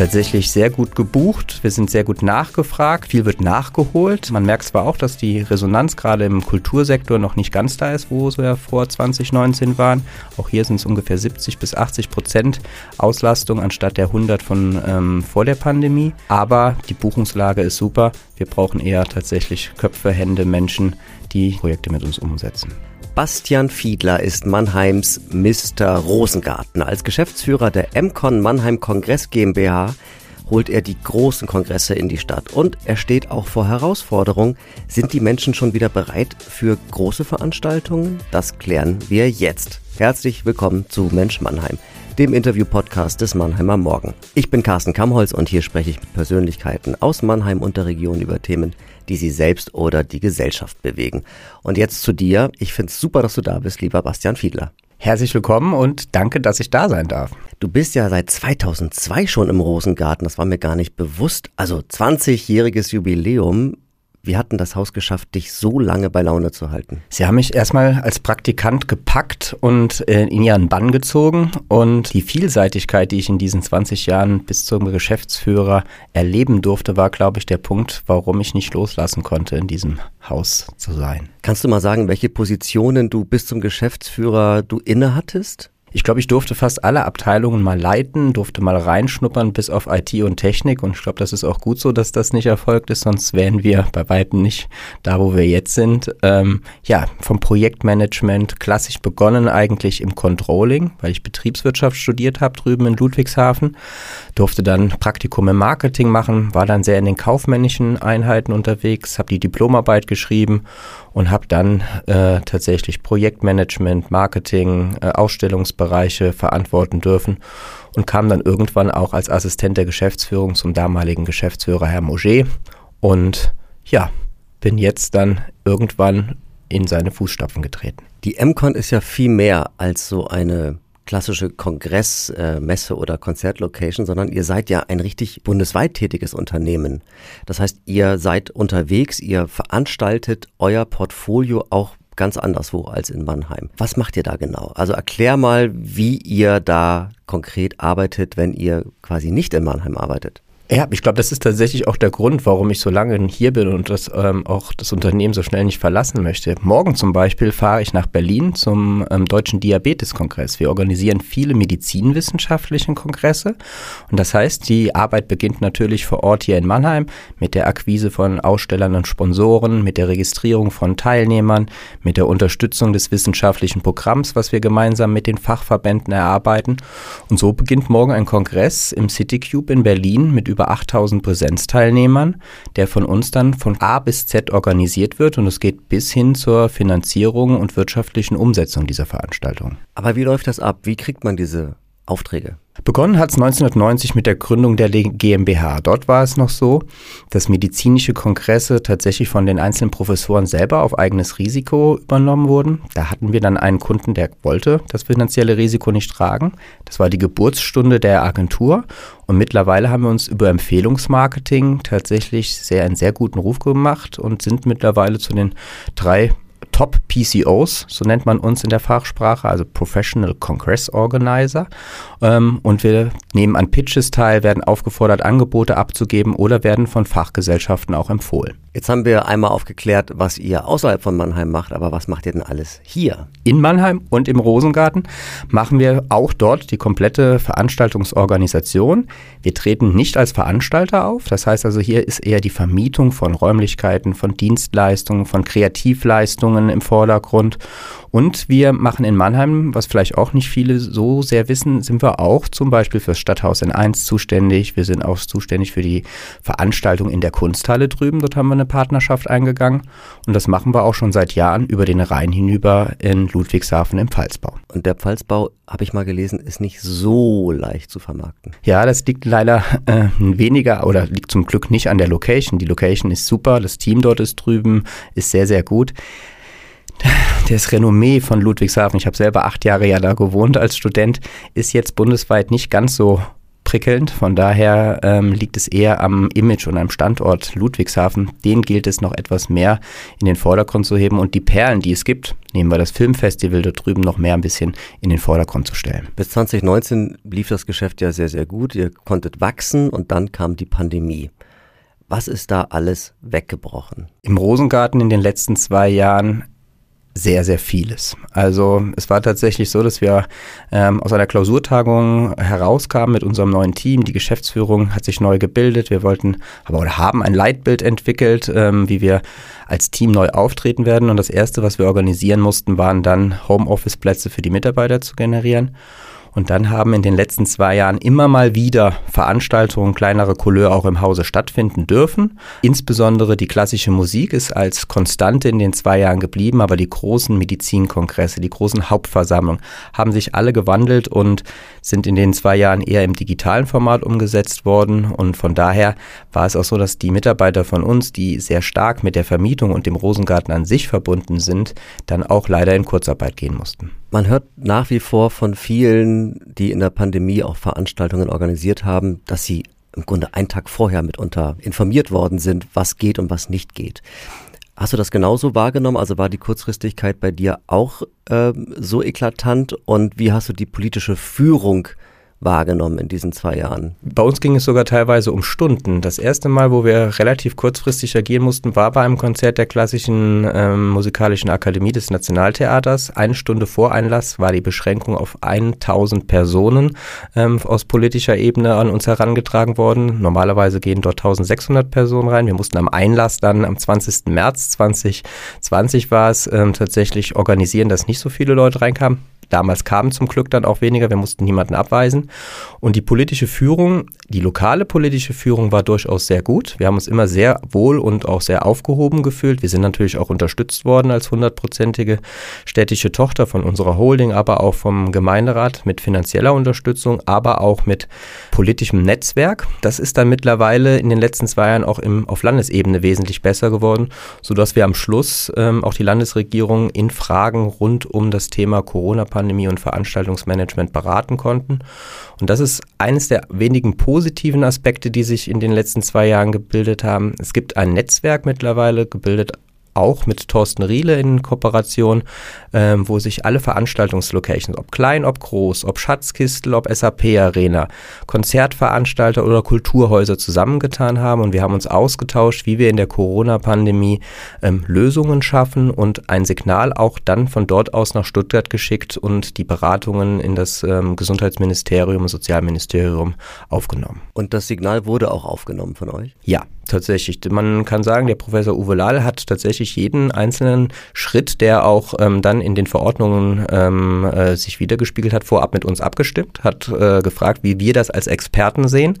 tatsächlich sehr gut gebucht. Wir sind sehr gut nachgefragt. Viel wird nachgeholt. Man merkt zwar auch, dass die Resonanz gerade im Kultursektor noch nicht ganz da ist, wo wir vor 2019 waren. Auch hier sind es ungefähr 70 bis 80 Prozent Auslastung anstatt der 100 von ähm, vor der Pandemie. Aber die Buchungslage ist super. Wir brauchen eher tatsächlich Köpfe, Hände, Menschen, die Projekte mit uns umsetzen. Bastian Fiedler ist Mannheims Mr. Rosengarten. Als Geschäftsführer der MCON Mannheim Kongress GmbH holt er die großen Kongresse in die Stadt. Und er steht auch vor Herausforderungen. Sind die Menschen schon wieder bereit für große Veranstaltungen? Das klären wir jetzt. Herzlich willkommen zu Mensch Mannheim, dem Interview-Podcast des Mannheimer Morgen. Ich bin Carsten Kamholz und hier spreche ich mit Persönlichkeiten aus Mannheim und der Region über Themen, die sie selbst oder die Gesellschaft bewegen. Und jetzt zu dir. Ich finde es super, dass du da bist, lieber Bastian Fiedler. Herzlich willkommen und danke, dass ich da sein darf. Du bist ja seit 2002 schon im Rosengarten, das war mir gar nicht bewusst. Also 20-jähriges Jubiläum. Wie hat denn das Haus geschafft, dich so lange bei Laune zu halten? Sie haben mich erstmal als Praktikant gepackt und äh, in ihren Bann gezogen. Und die Vielseitigkeit, die ich in diesen 20 Jahren bis zum Geschäftsführer erleben durfte, war, glaube ich, der Punkt, warum ich nicht loslassen konnte, in diesem Haus zu sein. Kannst du mal sagen, welche Positionen du bis zum Geschäftsführer du inne hattest? Ich glaube, ich durfte fast alle Abteilungen mal leiten, durfte mal reinschnuppern bis auf IT und Technik und ich glaube, das ist auch gut so, dass das nicht erfolgt ist, sonst wären wir bei weitem nicht da, wo wir jetzt sind. Ähm, ja, vom Projektmanagement klassisch begonnen eigentlich im Controlling, weil ich Betriebswirtschaft studiert habe drüben in Ludwigshafen, durfte dann Praktikum im Marketing machen, war dann sehr in den kaufmännischen Einheiten unterwegs, habe die Diplomarbeit geschrieben und habe dann äh, tatsächlich Projektmanagement, Marketing, äh, Ausstellungsbereiche verantworten dürfen und kam dann irgendwann auch als Assistent der Geschäftsführung zum damaligen Geschäftsführer Herr Moget und ja, bin jetzt dann irgendwann in seine Fußstapfen getreten. Die MCON ist ja viel mehr als so eine klassische Kongress, äh, oder Konzertlocation, sondern ihr seid ja ein richtig bundesweit tätiges Unternehmen. Das heißt, ihr seid unterwegs, ihr veranstaltet euer Portfolio auch ganz anderswo als in Mannheim. Was macht ihr da genau? Also erklär mal, wie ihr da konkret arbeitet, wenn ihr quasi nicht in Mannheim arbeitet. Ja, ich glaube, das ist tatsächlich auch der Grund, warum ich so lange hier bin und das ähm, auch das Unternehmen so schnell nicht verlassen möchte. Morgen zum Beispiel fahre ich nach Berlin zum ähm, Deutschen Diabeteskongress. Wir organisieren viele medizinwissenschaftliche Kongresse und das heißt, die Arbeit beginnt natürlich vor Ort hier in Mannheim mit der Akquise von Ausstellern und Sponsoren, mit der Registrierung von Teilnehmern, mit der Unterstützung des wissenschaftlichen Programms, was wir gemeinsam mit den Fachverbänden erarbeiten. Und so beginnt morgen ein Kongress im CityCube in Berlin mit über über 8000 Präsenzteilnehmern, der von uns dann von A bis Z organisiert wird und es geht bis hin zur Finanzierung und wirtschaftlichen Umsetzung dieser Veranstaltung. Aber wie läuft das ab? Wie kriegt man diese Aufträge? Begonnen hat es 1990 mit der Gründung der GmbH. Dort war es noch so, dass medizinische Kongresse tatsächlich von den einzelnen Professoren selber auf eigenes Risiko übernommen wurden. Da hatten wir dann einen Kunden, der wollte das finanzielle Risiko nicht tragen. Das war die Geburtsstunde der Agentur. Und mittlerweile haben wir uns über Empfehlungsmarketing tatsächlich sehr einen sehr guten Ruf gemacht und sind mittlerweile zu den drei Top PCOs, so nennt man uns in der Fachsprache, also Professional Congress Organizer. Ähm, und wir nehmen an Pitches teil, werden aufgefordert, Angebote abzugeben oder werden von Fachgesellschaften auch empfohlen. Jetzt haben wir einmal aufgeklärt, was ihr außerhalb von Mannheim macht, aber was macht ihr denn alles hier? In Mannheim und im Rosengarten machen wir auch dort die komplette Veranstaltungsorganisation. Wir treten nicht als Veranstalter auf, das heißt also hier ist eher die Vermietung von Räumlichkeiten, von Dienstleistungen, von Kreativleistungen im Vordergrund und wir machen in Mannheim, was vielleicht auch nicht viele so sehr wissen, sind wir auch zum Beispiel fürs Stadthaus N1 zuständig. Wir sind auch zuständig für die Veranstaltung in der Kunsthalle drüben. Dort haben wir eine Partnerschaft eingegangen. Und das machen wir auch schon seit Jahren über den Rhein hinüber in Ludwigshafen im Pfalzbau. Und der Pfalzbau, habe ich mal gelesen, ist nicht so leicht zu vermarkten. Ja, das liegt leider äh, weniger oder liegt zum Glück nicht an der Location. Die Location ist super, das Team dort ist drüben, ist sehr, sehr gut das Renommee von Ludwigshafen, ich habe selber acht Jahre ja da gewohnt als Student, ist jetzt bundesweit nicht ganz so prickelnd. Von daher ähm, liegt es eher am Image und am Standort Ludwigshafen. Den gilt es noch etwas mehr in den Vordergrund zu heben und die Perlen, die es gibt, nehmen wir das Filmfestival dort drüben noch mehr ein bisschen in den Vordergrund zu stellen. Bis 2019 lief das Geschäft ja sehr, sehr gut. Ihr konntet wachsen und dann kam die Pandemie. Was ist da alles weggebrochen? Im Rosengarten in den letzten zwei Jahren sehr, sehr vieles. Also es war tatsächlich so, dass wir ähm, aus einer Klausurtagung herauskamen mit unserem neuen Team. Die Geschäftsführung hat sich neu gebildet. Wir wollten, aber oder haben ein Leitbild entwickelt, ähm, wie wir als Team neu auftreten werden. Und das Erste, was wir organisieren mussten, waren dann Homeoffice-Plätze für die Mitarbeiter zu generieren. Und dann haben in den letzten zwei Jahren immer mal wieder Veranstaltungen kleinere Couleur auch im Hause stattfinden dürfen. Insbesondere die klassische Musik ist als Konstante in den zwei Jahren geblieben, aber die großen Medizinkongresse, die großen Hauptversammlungen haben sich alle gewandelt und sind in den zwei Jahren eher im digitalen Format umgesetzt worden. Und von daher war es auch so, dass die Mitarbeiter von uns, die sehr stark mit der Vermietung und dem Rosengarten an sich verbunden sind, dann auch leider in Kurzarbeit gehen mussten. Man hört nach wie vor von vielen, die in der Pandemie auch Veranstaltungen organisiert haben, dass sie im Grunde einen Tag vorher mitunter informiert worden sind, was geht und was nicht geht. Hast du das genauso wahrgenommen? Also war die Kurzfristigkeit bei dir auch äh, so eklatant? Und wie hast du die politische Führung wahrgenommen in diesen zwei Jahren? Bei uns ging es sogar teilweise um Stunden. Das erste Mal, wo wir relativ kurzfristig agieren mussten, war bei einem Konzert der klassischen ähm, Musikalischen Akademie des Nationaltheaters. Eine Stunde vor Einlass war die Beschränkung auf 1000 Personen ähm, aus politischer Ebene an uns herangetragen worden. Normalerweise gehen dort 1600 Personen rein. Wir mussten am Einlass dann am 20. März 2020 war es ähm, tatsächlich organisieren, dass nicht so viele Leute reinkamen. Damals kamen zum Glück dann auch weniger, wir mussten niemanden abweisen. Und die politische Führung, die lokale politische Führung war durchaus sehr gut. Wir haben uns immer sehr wohl und auch sehr aufgehoben gefühlt. Wir sind natürlich auch unterstützt worden als hundertprozentige städtische Tochter von unserer Holding, aber auch vom Gemeinderat mit finanzieller Unterstützung, aber auch mit politischem Netzwerk. Das ist dann mittlerweile in den letzten zwei Jahren auch im, auf Landesebene wesentlich besser geworden, sodass wir am Schluss ähm, auch die Landesregierung in Fragen rund um das Thema Corona-Pandemie Pandemie und Veranstaltungsmanagement beraten konnten. Und das ist eines der wenigen positiven Aspekte, die sich in den letzten zwei Jahren gebildet haben. Es gibt ein Netzwerk mittlerweile gebildet auch mit Thorsten Riele in Kooperation, ähm, wo sich alle Veranstaltungslocations, ob klein, ob groß, ob Schatzkistel, ob SAP Arena, Konzertveranstalter oder Kulturhäuser zusammengetan haben und wir haben uns ausgetauscht, wie wir in der Corona-Pandemie ähm, Lösungen schaffen und ein Signal auch dann von dort aus nach Stuttgart geschickt und die Beratungen in das ähm, Gesundheitsministerium und Sozialministerium aufgenommen. Und das Signal wurde auch aufgenommen von euch? Ja, tatsächlich. Man kann sagen, der Professor Uwe Lahl hat tatsächlich jeden einzelnen Schritt, der auch ähm, dann in den Verordnungen ähm, äh, sich wiedergespiegelt hat, vorab mit uns abgestimmt, hat äh, gefragt, wie wir das als Experten sehen.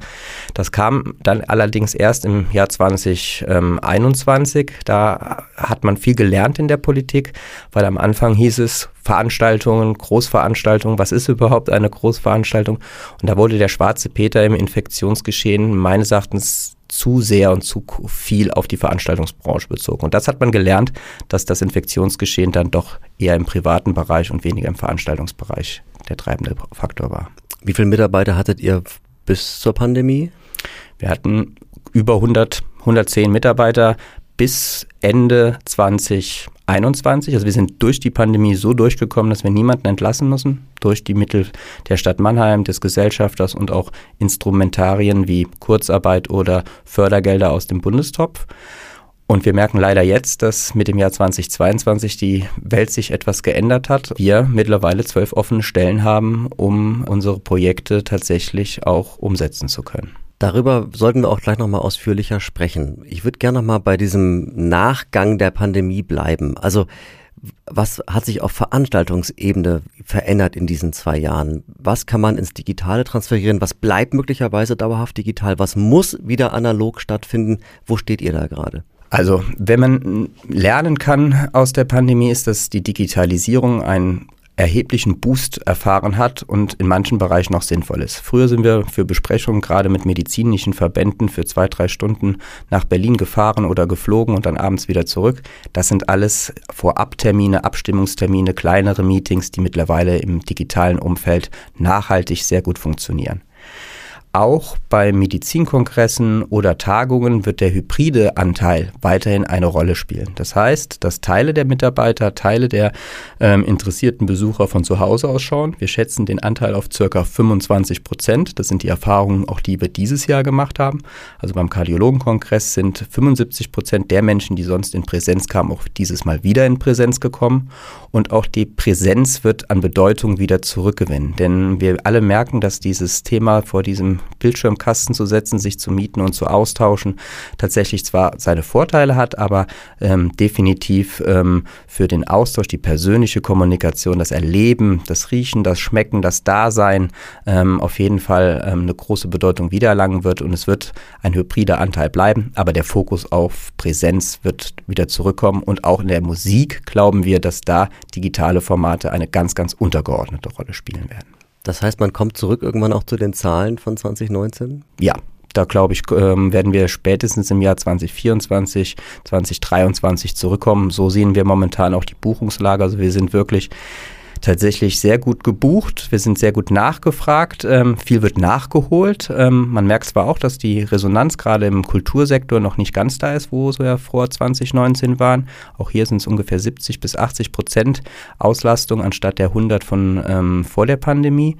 Das kam dann allerdings erst im Jahr 2021. Da hat man viel gelernt in der Politik, weil am Anfang hieß es, Veranstaltungen, Großveranstaltungen, was ist überhaupt eine Großveranstaltung? Und da wurde der schwarze Peter im Infektionsgeschehen meines Erachtens zu sehr und zu viel auf die Veranstaltungsbranche bezogen. Und das hat man gelernt, dass das Infektionsgeschehen dann doch eher im privaten Bereich und weniger im Veranstaltungsbereich der treibende Faktor war. Wie viele Mitarbeiter hattet ihr bis zur Pandemie? Wir hatten über 100, 110 Mitarbeiter bis Ende 2021. Also wir sind durch die Pandemie so durchgekommen, dass wir niemanden entlassen müssen. Durch die Mittel der Stadt Mannheim, des Gesellschafters und auch Instrumentarien wie Kurzarbeit oder Fördergelder aus dem Bundestopf. Und wir merken leider jetzt, dass mit dem Jahr 2022 die Welt sich etwas geändert hat. Wir mittlerweile zwölf offene Stellen haben, um unsere Projekte tatsächlich auch umsetzen zu können. Darüber sollten wir auch gleich nochmal ausführlicher sprechen. Ich würde gerne nochmal bei diesem Nachgang der Pandemie bleiben. Also was hat sich auf Veranstaltungsebene verändert in diesen zwei Jahren? Was kann man ins Digitale transferieren? Was bleibt möglicherweise dauerhaft digital? Was muss wieder analog stattfinden? Wo steht ihr da gerade? Also, wenn man lernen kann aus der Pandemie, ist, dass die Digitalisierung ein erheblichen Boost erfahren hat und in manchen Bereichen noch sinnvoll ist. Früher sind wir für Besprechungen gerade mit medizinischen Verbänden für zwei, drei Stunden nach Berlin gefahren oder geflogen und dann abends wieder zurück. Das sind alles Vorabtermine, Abstimmungstermine, kleinere Meetings, die mittlerweile im digitalen Umfeld nachhaltig sehr gut funktionieren. Auch bei Medizinkongressen oder Tagungen wird der hybride Anteil weiterhin eine Rolle spielen. Das heißt, dass Teile der Mitarbeiter, Teile der ähm, interessierten Besucher von zu Hause aus schauen. Wir schätzen den Anteil auf circa 25 Prozent. Das sind die Erfahrungen, auch die wir dieses Jahr gemacht haben. Also beim Kardiologenkongress sind 75 Prozent der Menschen, die sonst in Präsenz kamen, auch dieses Mal wieder in Präsenz gekommen. Und auch die Präsenz wird an Bedeutung wieder zurückgewinnen. Denn wir alle merken, dass dieses Thema vor diesem Bildschirmkasten zu setzen, sich zu mieten und zu austauschen, tatsächlich zwar seine Vorteile hat, aber ähm, definitiv ähm, für den Austausch, die persönliche Kommunikation, das Erleben, das Riechen, das Schmecken, das Dasein ähm, auf jeden Fall ähm, eine große Bedeutung wiedererlangen wird und es wird ein hybrider Anteil bleiben, aber der Fokus auf Präsenz wird wieder zurückkommen und auch in der Musik glauben wir, dass da digitale Formate eine ganz, ganz untergeordnete Rolle spielen werden. Das heißt, man kommt zurück irgendwann auch zu den Zahlen von 2019? Ja, da glaube ich, ähm, werden wir spätestens im Jahr 2024, 2023 zurückkommen. So sehen wir momentan auch die Buchungslage. Also wir sind wirklich tatsächlich sehr gut gebucht. Wir sind sehr gut nachgefragt. Ähm, viel wird nachgeholt. Ähm, man merkt zwar auch, dass die Resonanz gerade im Kultursektor noch nicht ganz da ist, wo ja vor 2019 waren. Auch hier sind es ungefähr 70 bis 80 Prozent Auslastung anstatt der 100 von ähm, vor der Pandemie.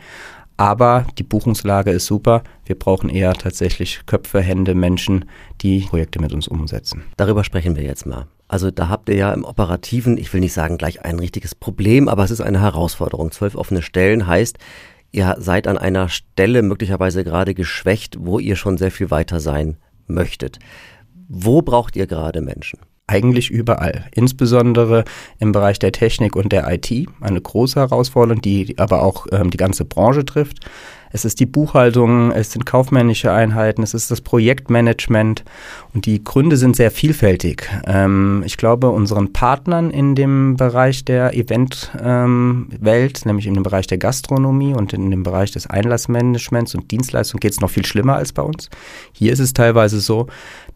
Aber die Buchungslage ist super. Wir brauchen eher tatsächlich Köpfe, Hände, Menschen, die Projekte mit uns umsetzen. Darüber sprechen wir jetzt mal. Also da habt ihr ja im Operativen, ich will nicht sagen gleich ein richtiges Problem, aber es ist eine Herausforderung. Zwölf offene Stellen heißt, ihr seid an einer Stelle möglicherweise gerade geschwächt, wo ihr schon sehr viel weiter sein möchtet. Wo braucht ihr gerade Menschen? Eigentlich überall, insbesondere im Bereich der Technik und der IT. Eine große Herausforderung, die aber auch ähm, die ganze Branche trifft. Es ist die Buchhaltung, es sind kaufmännische Einheiten, es ist das Projektmanagement und die Gründe sind sehr vielfältig. Ähm, ich glaube, unseren Partnern in dem Bereich der Eventwelt, ähm, nämlich in dem Bereich der Gastronomie und in dem Bereich des Einlassmanagements und Dienstleistung geht es noch viel schlimmer als bei uns. Hier ist es teilweise so,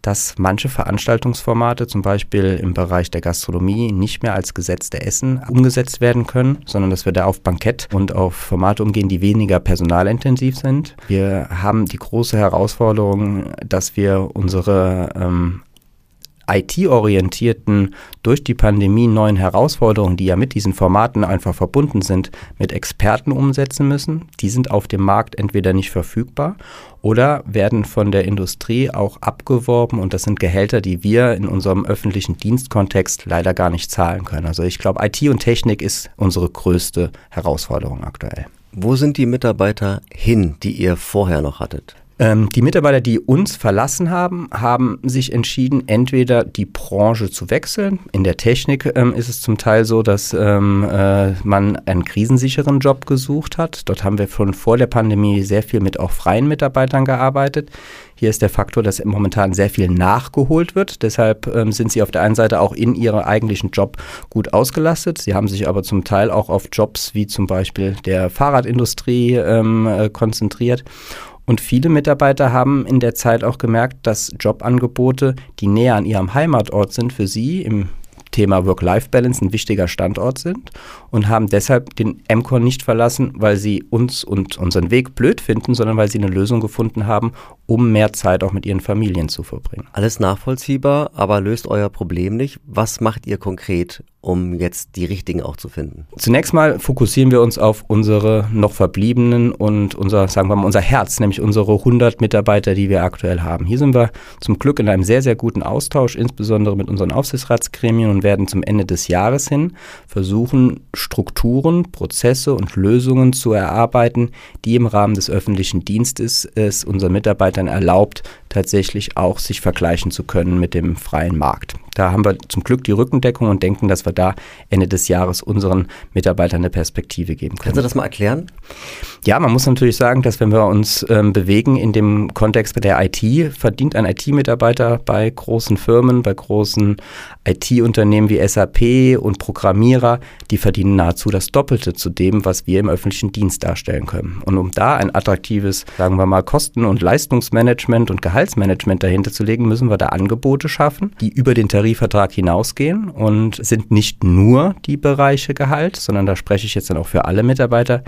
dass manche Veranstaltungsformate, zum Beispiel im Bereich der Gastronomie, nicht mehr als gesetzte Essen umgesetzt werden können, sondern dass wir da auf Bankett und auf Formate umgehen, die weniger personalintensiv sind. Wir haben die große Herausforderung, dass wir unsere ähm, IT-orientierten, durch die Pandemie neuen Herausforderungen, die ja mit diesen Formaten einfach verbunden sind, mit Experten umsetzen müssen. Die sind auf dem Markt entweder nicht verfügbar oder werden von der Industrie auch abgeworben und das sind Gehälter, die wir in unserem öffentlichen Dienstkontext leider gar nicht zahlen können. Also ich glaube, IT und Technik ist unsere größte Herausforderung aktuell. Wo sind die Mitarbeiter hin, die ihr vorher noch hattet? Ähm, die Mitarbeiter, die uns verlassen haben, haben sich entschieden, entweder die Branche zu wechseln. In der Technik ähm, ist es zum Teil so, dass ähm, äh, man einen krisensicheren Job gesucht hat. Dort haben wir schon vor der Pandemie sehr viel mit auch freien Mitarbeitern gearbeitet. Hier ist der Faktor, dass momentan sehr viel nachgeholt wird. Deshalb ähm, sind sie auf der einen Seite auch in ihrem eigentlichen Job gut ausgelastet. Sie haben sich aber zum Teil auch auf Jobs wie zum Beispiel der Fahrradindustrie ähm, äh, konzentriert. Und viele Mitarbeiter haben in der Zeit auch gemerkt, dass Jobangebote, die näher an ihrem Heimatort sind, für sie im Thema Work-Life-Balance ein wichtiger Standort sind und haben deshalb den MCON nicht verlassen, weil sie uns und unseren Weg blöd finden, sondern weil sie eine Lösung gefunden haben, um mehr Zeit auch mit ihren Familien zu verbringen. Alles nachvollziehbar, aber löst euer Problem nicht. Was macht ihr konkret, um jetzt die richtigen auch zu finden? Zunächst mal fokussieren wir uns auf unsere noch verbliebenen und unser, sagen wir mal, unser Herz, nämlich unsere 100 Mitarbeiter, die wir aktuell haben. Hier sind wir zum Glück in einem sehr, sehr guten Austausch, insbesondere mit unseren Aufsichtsratsgremien und werden zum Ende des Jahres hin versuchen, Strukturen, Prozesse und Lösungen zu erarbeiten, die im Rahmen des öffentlichen Dienstes es unseren Mitarbeitern erlaubt, tatsächlich auch sich vergleichen zu können mit dem freien Markt. Da haben wir zum Glück die Rückendeckung und denken, dass wir da Ende des Jahres unseren Mitarbeitern eine Perspektive geben können. Kannst du das mal erklären? Ja, man muss natürlich sagen, dass wenn wir uns ähm, bewegen in dem Kontext der IT, verdient ein IT-Mitarbeiter bei großen Firmen, bei großen IT-Unternehmen wie SAP und Programmierer, die verdienen nahezu das Doppelte zu dem, was wir im öffentlichen Dienst darstellen können. Und um da ein attraktives, sagen wir mal, Kosten- und Leistungsmanagement und Gehaltsmanagement dahinter zu legen, müssen wir da Angebote schaffen, die über den Tarif Tarifvertrag hinausgehen und sind nicht nur die Bereiche Gehalt, sondern da spreche ich jetzt dann auch für alle Mitarbeiter.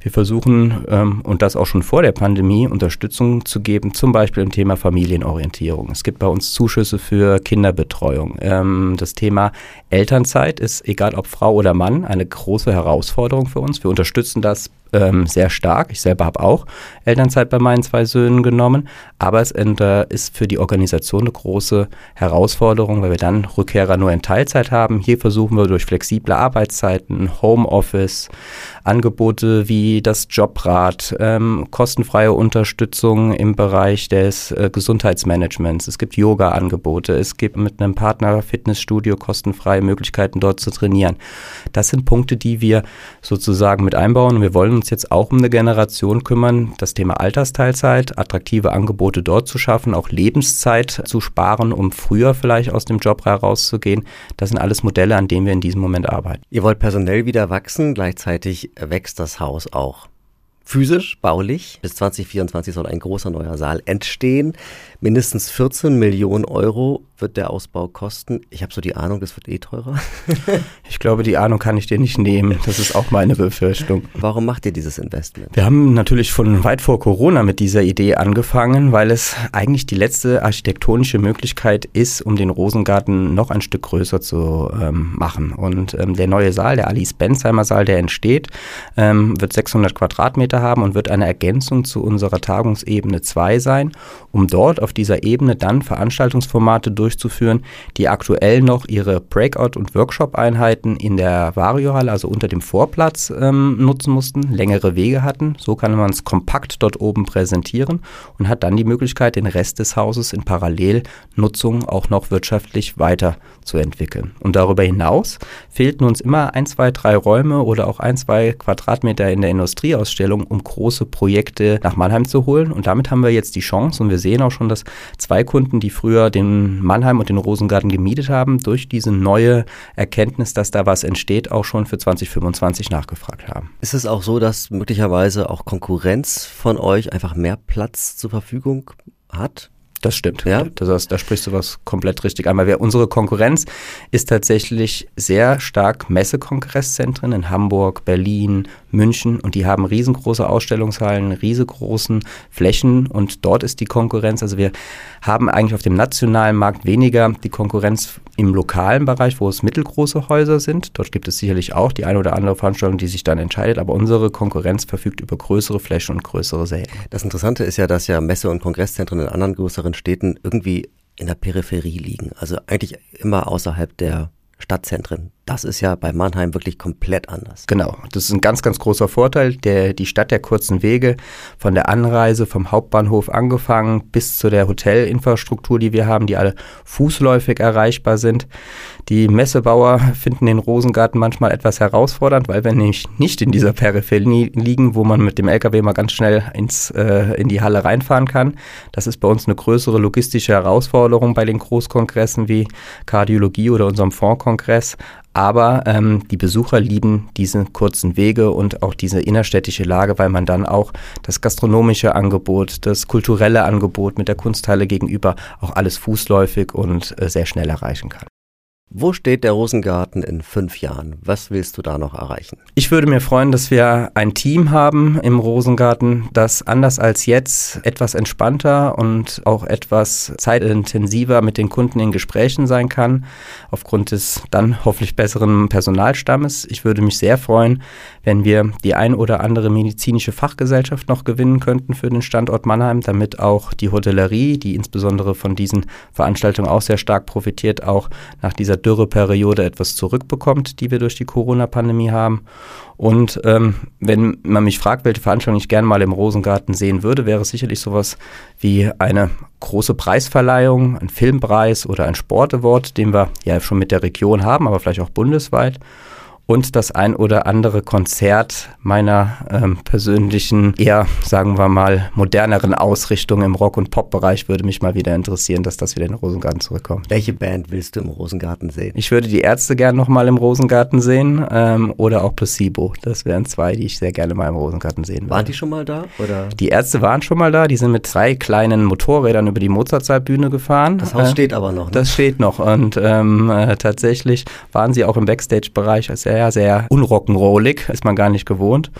Wir versuchen, ähm, und das auch schon vor der Pandemie, Unterstützung zu geben, zum Beispiel im Thema Familienorientierung. Es gibt bei uns Zuschüsse für Kinderbetreuung. Ähm, das Thema Elternzeit ist, egal ob Frau oder Mann, eine große Herausforderung für uns. Wir unterstützen das ähm, sehr stark. Ich selber habe auch Elternzeit bei meinen zwei Söhnen genommen, aber es ist für die Organisation eine große Herausforderung, weil wir dann Rückkehrer nur in Teilzeit haben. Hier versuchen wir durch flexible Arbeitszeiten, Homeoffice, Angebote wie das Jobrad, ähm, kostenfreie Unterstützung im Bereich des äh, Gesundheitsmanagements. Es gibt Yoga-Angebote, es gibt mit einem Partner Fitnessstudio kostenfreie Möglichkeiten dort zu trainieren. Das sind Punkte, die wir sozusagen mit einbauen und wir wollen uns jetzt auch um eine Generation kümmern, das Thema Altersteilzeit, attraktive Angebote dort zu schaffen, auch Lebenszeit zu sparen, um früher vielleicht aus dem Job herauszugehen. Das sind alles Modelle, an denen wir in diesem Moment arbeiten. Ihr wollt personell wieder wachsen, gleichzeitig wächst das Haus auch. Physisch, baulich. Bis 2024 soll ein großer neuer Saal entstehen. Mindestens 14 Millionen Euro wird der Ausbau kosten. Ich habe so die Ahnung, das wird eh teurer. ich glaube, die Ahnung kann ich dir nicht nehmen. Das ist auch meine Befürchtung. Warum macht ihr dieses Investment? Wir haben natürlich von weit vor Corona mit dieser Idee angefangen, weil es eigentlich die letzte architektonische Möglichkeit ist, um den Rosengarten noch ein Stück größer zu ähm, machen. Und ähm, der neue Saal, der Alice Benzheimer Saal, der entsteht, ähm, wird 600 Quadratmeter haben und wird eine Ergänzung zu unserer Tagungsebene 2 sein, um dort auf dieser Ebene dann Veranstaltungsformate durch durchzuführen, die aktuell noch ihre Breakout- und Workshop-Einheiten in der Variohalle, also unter dem Vorplatz, ähm, nutzen mussten, längere Wege hatten. So kann man es kompakt dort oben präsentieren und hat dann die Möglichkeit, den Rest des Hauses in Parallelnutzung auch noch wirtschaftlich weiterzuentwickeln. Und darüber hinaus fehlten uns immer ein, zwei, drei Räume oder auch ein, zwei Quadratmeter in der Industrieausstellung, um große Projekte nach Mannheim zu holen. Und damit haben wir jetzt die Chance und wir sehen auch schon, dass zwei Kunden, die früher den Mannheim Mannheim und den Rosengarten gemietet haben, durch diese neue Erkenntnis, dass da was entsteht, auch schon für 2025 nachgefragt haben. Ist es auch so, dass möglicherweise auch Konkurrenz von euch einfach mehr Platz zur Verfügung hat? Das stimmt. Ja? Das, da sprichst du was komplett richtig an. Weil wir, unsere Konkurrenz ist tatsächlich sehr stark Messekongreszentren in Hamburg, Berlin, München und die haben riesengroße Ausstellungshallen, riesengroßen Flächen und dort ist die Konkurrenz. Also wir haben eigentlich auf dem nationalen Markt weniger die Konkurrenz im lokalen Bereich, wo es mittelgroße Häuser sind. Dort gibt es sicherlich auch die eine oder andere Veranstaltung, die sich dann entscheidet, aber unsere Konkurrenz verfügt über größere Flächen und größere Säle. Das Interessante ist ja, dass ja Messe- und Kongresszentren in anderen größeren Städten irgendwie in der Peripherie liegen. Also eigentlich immer außerhalb der Stadtzentren. Das ist ja bei Mannheim wirklich komplett anders. Genau, das ist ein ganz, ganz großer Vorteil. Der, die Stadt der kurzen Wege, von der Anreise vom Hauptbahnhof angefangen bis zu der Hotelinfrastruktur, die wir haben, die alle fußläufig erreichbar sind. Die Messebauer finden den Rosengarten manchmal etwas herausfordernd, weil wir nämlich nicht in dieser Peripherie liegen, wo man mit dem LKW mal ganz schnell ins, äh, in die Halle reinfahren kann. Das ist bei uns eine größere logistische Herausforderung bei den Großkongressen wie Kardiologie oder unserem Fondkongress. Aber ähm, die Besucher lieben diese kurzen Wege und auch diese innerstädtische Lage, weil man dann auch das gastronomische Angebot, das kulturelle Angebot mit der Kunsthalle gegenüber auch alles fußläufig und äh, sehr schnell erreichen kann. Wo steht der Rosengarten in fünf Jahren? Was willst du da noch erreichen? Ich würde mir freuen, dass wir ein Team haben im Rosengarten, das anders als jetzt etwas entspannter und auch etwas zeitintensiver mit den Kunden in Gesprächen sein kann, aufgrund des dann hoffentlich besseren Personalstammes. Ich würde mich sehr freuen, wenn wir die ein oder andere medizinische Fachgesellschaft noch gewinnen könnten für den Standort Mannheim, damit auch die Hotellerie, die insbesondere von diesen Veranstaltungen auch sehr stark profitiert, auch nach dieser Dürreperiode etwas zurückbekommt, die wir durch die Corona-Pandemie haben. Und ähm, wenn man mich fragt, welche Veranstaltung ich gerne mal im Rosengarten sehen würde, wäre es sicherlich sowas wie eine große Preisverleihung, ein Filmpreis oder ein Sport den wir ja schon mit der Region haben, aber vielleicht auch bundesweit. Und das ein oder andere Konzert meiner ähm, persönlichen, eher, sagen wir mal, moderneren Ausrichtung im Rock- und Pop-Bereich würde mich mal wieder interessieren, dass das wieder in den Rosengarten zurückkommt. Welche Band willst du im Rosengarten sehen? Ich würde die Ärzte gerne nochmal im Rosengarten sehen ähm, oder auch Placebo. Das wären zwei, die ich sehr gerne mal im Rosengarten sehen würde. Waren die schon mal da? Oder? Die Ärzte waren schon mal da. Die sind mit drei kleinen Motorrädern über die Mozartzeitbühne gefahren. Das Haus äh, steht aber noch. Ne? Das steht noch. Und ähm, äh, tatsächlich waren sie auch im Backstage-Bereich sehr, sehr unrock'n'rollig. Ist man gar nicht gewohnt.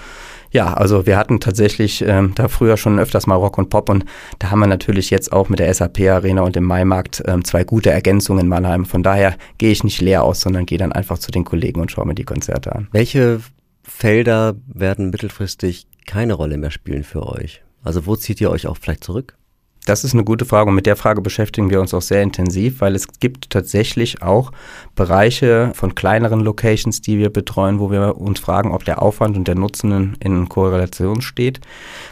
Ja, also wir hatten tatsächlich ähm, da früher schon öfters mal Rock und Pop und da haben wir natürlich jetzt auch mit der SAP Arena und dem Maimarkt ähm, zwei gute Ergänzungen in Mannheim. Von daher gehe ich nicht leer aus, sondern gehe dann einfach zu den Kollegen und schaue mir die Konzerte an. Welche Felder werden mittelfristig keine Rolle mehr spielen für euch? Also wo zieht ihr euch auch vielleicht zurück? Das ist eine gute Frage und mit der Frage beschäftigen wir uns auch sehr intensiv, weil es gibt tatsächlich auch Bereiche von kleineren Locations, die wir betreuen, wo wir uns fragen, ob der Aufwand und der Nutzen in Korrelation steht.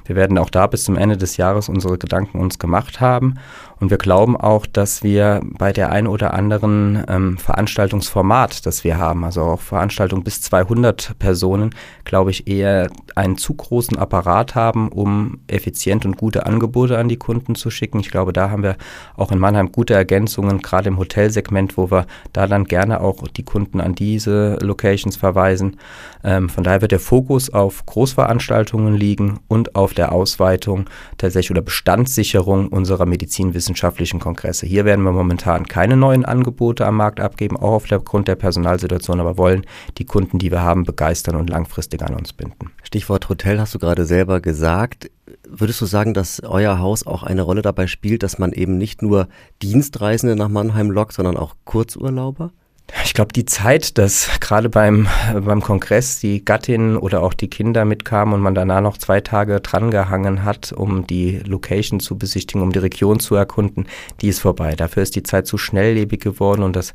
Wir werden auch da bis zum Ende des Jahres unsere Gedanken uns gemacht haben und wir glauben auch, dass wir bei der ein oder anderen ähm, Veranstaltungsformat, das wir haben, also auch Veranstaltungen bis 200 Personen, glaube ich, eher einen zu großen Apparat haben, um effizient und gute Angebote an die Kunden zu schicken. Ich glaube, da haben wir auch in Mannheim gute Ergänzungen, gerade im Hotelsegment, wo wir da dann gerne auch die Kunden an diese Locations verweisen. Ähm, von daher wird der Fokus auf Großveranstaltungen liegen und auf der Ausweitung tatsächlich oder Bestandssicherung unserer medizinwissenschaftlichen Kongresse. Hier werden wir momentan keine neuen Angebote am Markt abgeben, auch aufgrund der Personalsituation, aber wollen die Kunden, die wir haben, begeistern und langfristig an uns binden. Stichwort Hotel hast du gerade selber gesagt. Würdest du sagen, dass euer Haus auch eine Rolle dabei spielt, dass man eben nicht nur Dienstreisende nach Mannheim lockt, sondern auch Kurzurlauber? Ich glaube, die Zeit, dass gerade beim, beim Kongress die Gattin oder auch die Kinder mitkamen und man danach noch zwei Tage drangehangen hat, um die Location zu besichtigen, um die Region zu erkunden, die ist vorbei. Dafür ist die Zeit zu schnelllebig geworden und das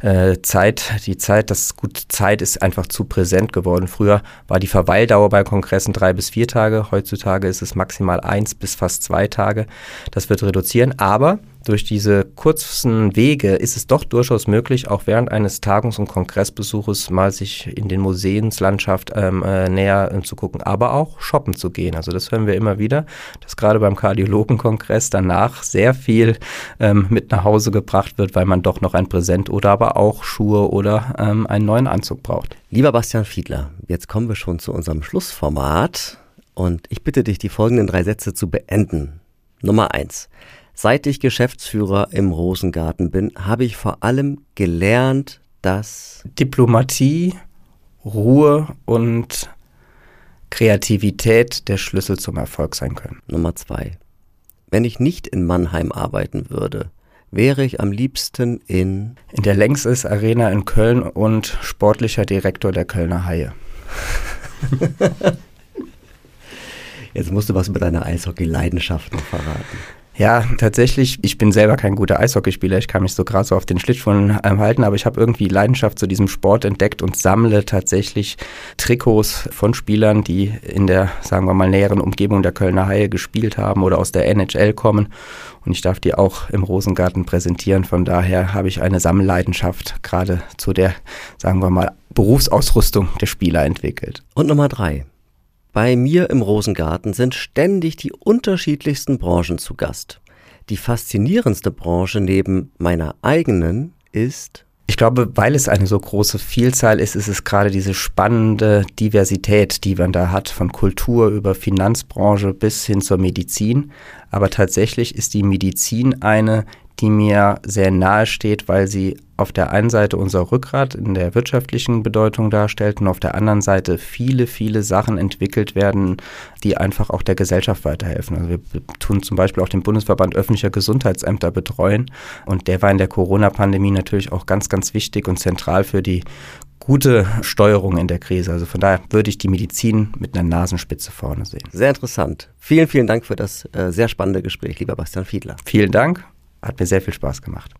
äh, Zeit, die Zeit, das gut Zeit ist einfach zu präsent geworden. Früher war die Verweildauer bei Kongressen drei bis vier Tage, heutzutage ist es maximal eins bis fast zwei Tage. Das wird reduzieren, aber durch diese kurzen Wege ist es doch durchaus möglich, auch während eines Tagungs- und Kongressbesuches mal sich in den Museumslandschaft ähm, äh, näher äh, zu gucken, aber auch shoppen zu gehen. Also das hören wir immer wieder, dass gerade beim Kardiologenkongress danach sehr viel ähm, mit nach Hause gebracht wird, weil man doch noch ein Präsent oder aber auch Schuhe oder ähm, einen neuen Anzug braucht. Lieber Bastian Fiedler, jetzt kommen wir schon zu unserem Schlussformat und ich bitte dich, die folgenden drei Sätze zu beenden. Nummer eins. Seit ich Geschäftsführer im Rosengarten bin, habe ich vor allem gelernt, dass Diplomatie, Ruhe und Kreativität der Schlüssel zum Erfolg sein können. Nummer zwei. Wenn ich nicht in Mannheim arbeiten würde, wäre ich am liebsten in in der Längstes Arena in Köln und sportlicher Direktor der Kölner Haie. Jetzt musst du was über deine Eishockey-Leidenschaft noch verraten. Ja, tatsächlich, ich bin selber kein guter Eishockeyspieler, ich kann mich so gerade so auf den Schlittschuhen ähm, halten, aber ich habe irgendwie Leidenschaft zu diesem Sport entdeckt und sammle tatsächlich Trikots von Spielern, die in der, sagen wir mal, näheren Umgebung der Kölner Haie gespielt haben oder aus der NHL kommen und ich darf die auch im Rosengarten präsentieren. Von daher habe ich eine Sammelleidenschaft gerade zu der, sagen wir mal, Berufsausrüstung der Spieler entwickelt. Und Nummer drei. Bei mir im Rosengarten sind ständig die unterschiedlichsten Branchen zu Gast. Die faszinierendste Branche neben meiner eigenen ist ich glaube, weil es eine so große Vielzahl ist, ist es gerade diese spannende Diversität, die man da hat, von Kultur über Finanzbranche bis hin zur Medizin. Aber tatsächlich ist die Medizin eine, die mir sehr nahe steht, weil sie auf der einen Seite unser Rückgrat in der wirtschaftlichen Bedeutung darstellt und auf der anderen Seite viele, viele Sachen entwickelt werden, die einfach auch der Gesellschaft weiterhelfen. Also wir tun zum Beispiel auch den Bundesverband öffentlicher Gesundheitsämter betreuen und der war in der Corona-Pandemie natürlich auch ganz, ganz wichtig und zentral für die gute Steuerung in der Krise. Also von daher würde ich die Medizin mit einer Nasenspitze vorne sehen. Sehr interessant. Vielen, vielen Dank für das äh, sehr spannende Gespräch, lieber Bastian Fiedler. Vielen Dank hat mir sehr viel Spaß gemacht.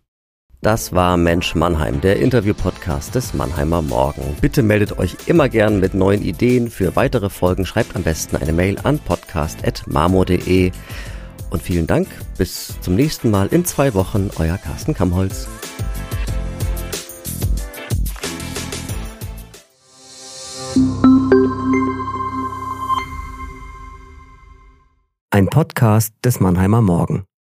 Das war Mensch Mannheim, der Interview-Podcast des Mannheimer Morgen. Bitte meldet euch immer gern mit neuen Ideen für weitere Folgen. Schreibt am besten eine Mail an podcast.marmo.de. Und vielen Dank. Bis zum nächsten Mal in zwei Wochen. Euer Carsten Kamholz. Ein Podcast des Mannheimer Morgen.